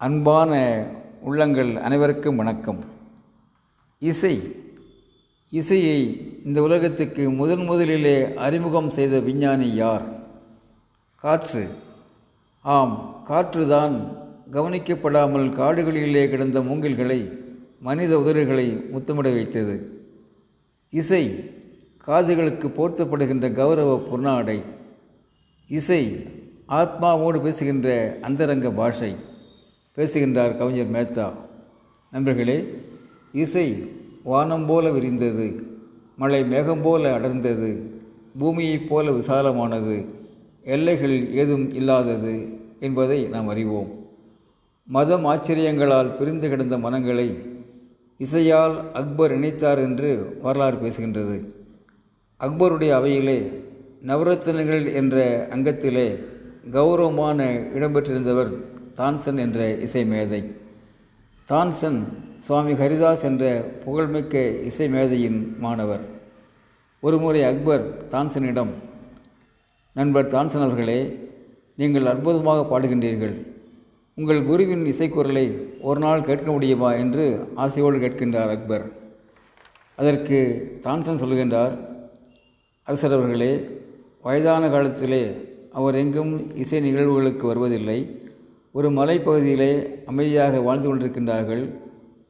அன்பான உள்ளங்கள் அனைவருக்கும் வணக்கம். இசை இசையை இந்த உலகத்துக்கு முதன் முதலிலே அறிமுகம் செய்த விஞ்ஞானி யார்? காற்று. ஆம் காற்றுதான் கவனிக்கப்படாமல் காடுகளிலே கிடந்த மூங்கில்களை மனித உதறுகளை முத்தமிட வைத்தது. இசை காதுகளுக்கு போர்த்தப்படுகின்ற கௌரவ பொன்னாடை இசை ஆத்மாவோடு பேசுகின்ற அந்தரங்க பாஷை. பேசுகின்றார் கவிஞர் மேத்தா. நண்பர்களே இசை வானம் போல விரிந்தது மழை மேகம் போல அடர்ந்தது பூமியைப் போல விசாலமானது எல்லைகள் ஏதும் இல்லாதது என்பதை நாம் அறிவோம். மதம் ஆச்சரியங்களால் பிரிந்து கிடந்த மனங்களை இசையால் அக்பர் இணைத்தார் என்று வரலாறு பேசுகின்றது. அக்பருடைய அவையிலே நவரத்தினங்கள் என்ற அங்கத்திலே கௌரவமான இடம்பெற்றிருந்தவர் தான்சன் என்ற இசை மேதை தான்சன் சுவாமி ஹரிதாஸ் என்ற புகழ்மிக்க இசை மேதையின் மாணவர் ஒருமுறை அக்பர் தான்சனிடம் நண்பர் தான்சன் அவர்களே நீங்கள் அற்புதமாக பாடுகின்றீர்கள். உங்கள் குருவின் இசைக்குரலை ஒரு நாள் கேட்க முடியுமா? என்று ஆசையோடு கேட்கின்றார் அக்பர். அதற்கு தான்சன் சொல்கின்றார் அரசர் அவர்களே வயதான காலத்திலே அவர் எங்கும் இசை நிகழ்வுகளுக்கு வருவதில்லை. ஒரு மலைப்பகுதியிலே அமைதியாக வாழ்ந்து கொண்டிருக்கின்றார்கள்.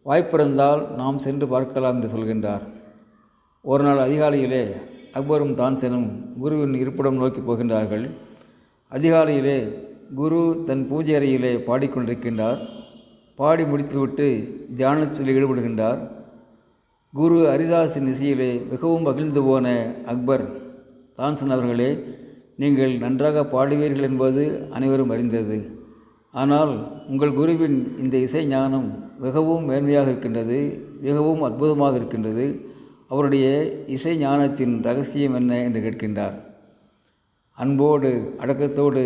வாய்ப்பிருந்தால் நாம் சென்று பார்க்கலாம் என்று சொல்கின்றார். ஒரு நாள் அதிகாலையிலே அக்பரும் தான்சனும் குருவின் இருப்பிடம் நோக்கி போகின்றார்கள். அதிகாலையிலே குரு தன் பூஜை அறையிலே பாடிக்கொண்டிருக்கின்றார். பாடி முடித்துவிட்டு தியானத்தில் ஈடுபடுகின்றார். குரு ஹரிதாஸின் இசையிலே மிகவும் மகிழ்ந்து போன அக்பர் தான்சன் அவர்களே நீங்கள் நன்றாக பாடுவீர்கள் என்பது அனைவரும் அறிந்தது. ஆனால் உங்கள் குருவின் இந்த இசை ஞானம் மிகவும் மேன்மையாக இருக்கின்றது மிகவும் அற்புதமாக இருக்கின்றது. அவருடைய இசை ஞானத்தின் ரகசியம் என்ன என்று கேட்கின்றார். அன்போடு அடக்கத்தோடு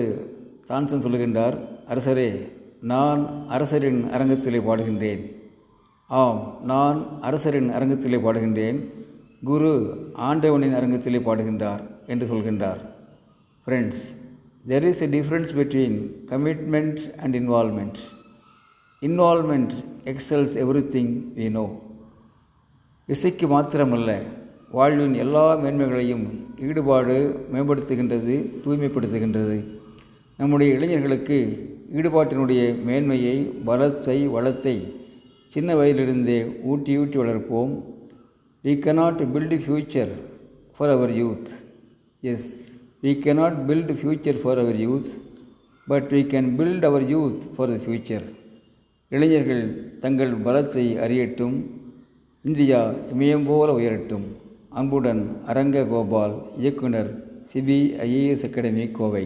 தான்சன் சொல்லுகின்றார் அரசரே நான் அரசரின் அரங்கத்திலே பாடுகின்றேன். ஆம் நான் அரசரின் அரங்கத்திலே பாடுகின்றேன். குரு ஆண்டவனின் அரங்கத்திலே பாடுகின்றார் என்று சொல்கின்றார். Friends there is a difference between commitment and involvement involvement excels everything we know இசைக்கு மாத்திரமல்ல வாழ்வின் எல்லா மேன்மைகளையும் ஈடுபாடு மேம்படுத்துகின்றது தூய்மைப்படுத்துகின்றது. நம்முடைய இளைஞர்களுக்கு ஈடுபாட்டினுடைய மேன்மையை பலத்தை வளத்தை சின்ன வயதிலிருந்தே ஊட்டி ஊட்டி வளர்ப்போம். We cannot build future for our youth as we cannot build future for our youth but we can build our youth for the future இளைஞர்கள் தங்கள் பலத்தை அறியட்டும் இந்தியா இமயம் போல உயரட்டும். அன்புடன் அரங்க கோபால் இயக்குனர் சிபிஐஏஎஸ் அகாடமி கோவை.